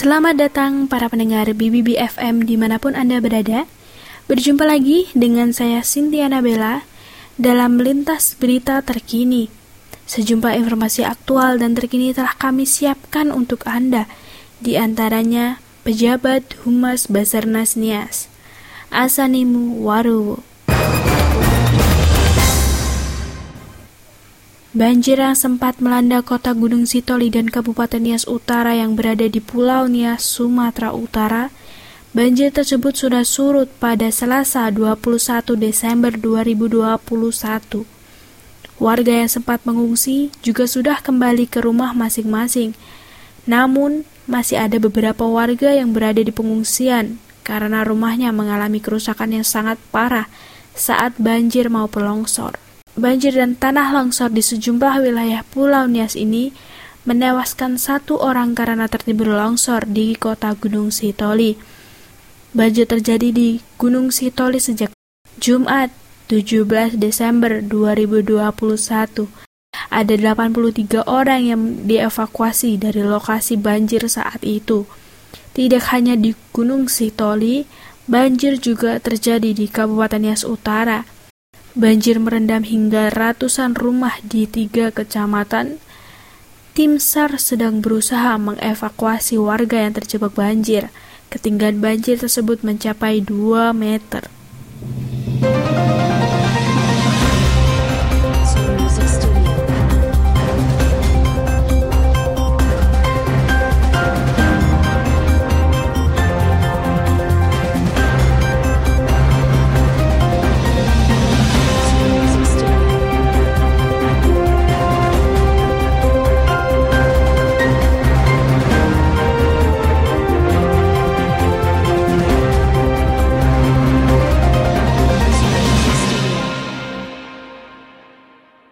Selamat datang para pendengar BBB FM di mana pun Anda berada. Berjumpa lagi dengan saya Cynthia Nabella dalam Lintas Berita Terkini. Sejumlah informasi aktual dan terkini telah kami siapkan untuk Anda, di antaranya pejabat Humas Basarnas Nias, Asanimu Waru. Banjir yang sempat melanda kota Gunung Sitoli dan Kabupaten Nias Utara yang berada di Pulau Nias, Sumatera Utara, banjir tersebut sudah surut pada Selasa 21 Desember 2021. Warga yang sempat mengungsi juga sudah kembali ke rumah masing-masing. Namun, masih ada beberapa warga yang berada di pengungsian karena rumahnya mengalami kerusakan yang sangat parah saat banjir maupun longsor. Banjir dan tanah longsor di sejumlah wilayah Pulau Nias ini menewaskan satu orang karena tertimbun longsor di kota Gunung Sitoli. Banjir terjadi di Gunung Sitoli sejak Jumat 17 Desember 2021. Ada 83 orang yang dievakuasi dari lokasi banjir saat itu. Tidak hanya di Gunung Sitoli, banjir juga terjadi di Kabupaten Nias Utara, Banjir merendam hingga ratusan rumah di tiga kecamatan. Tim SAR sedang berusaha mengevakuasi warga yang terjebak banjir. Ketinggian banjir tersebut mencapai 2 meter.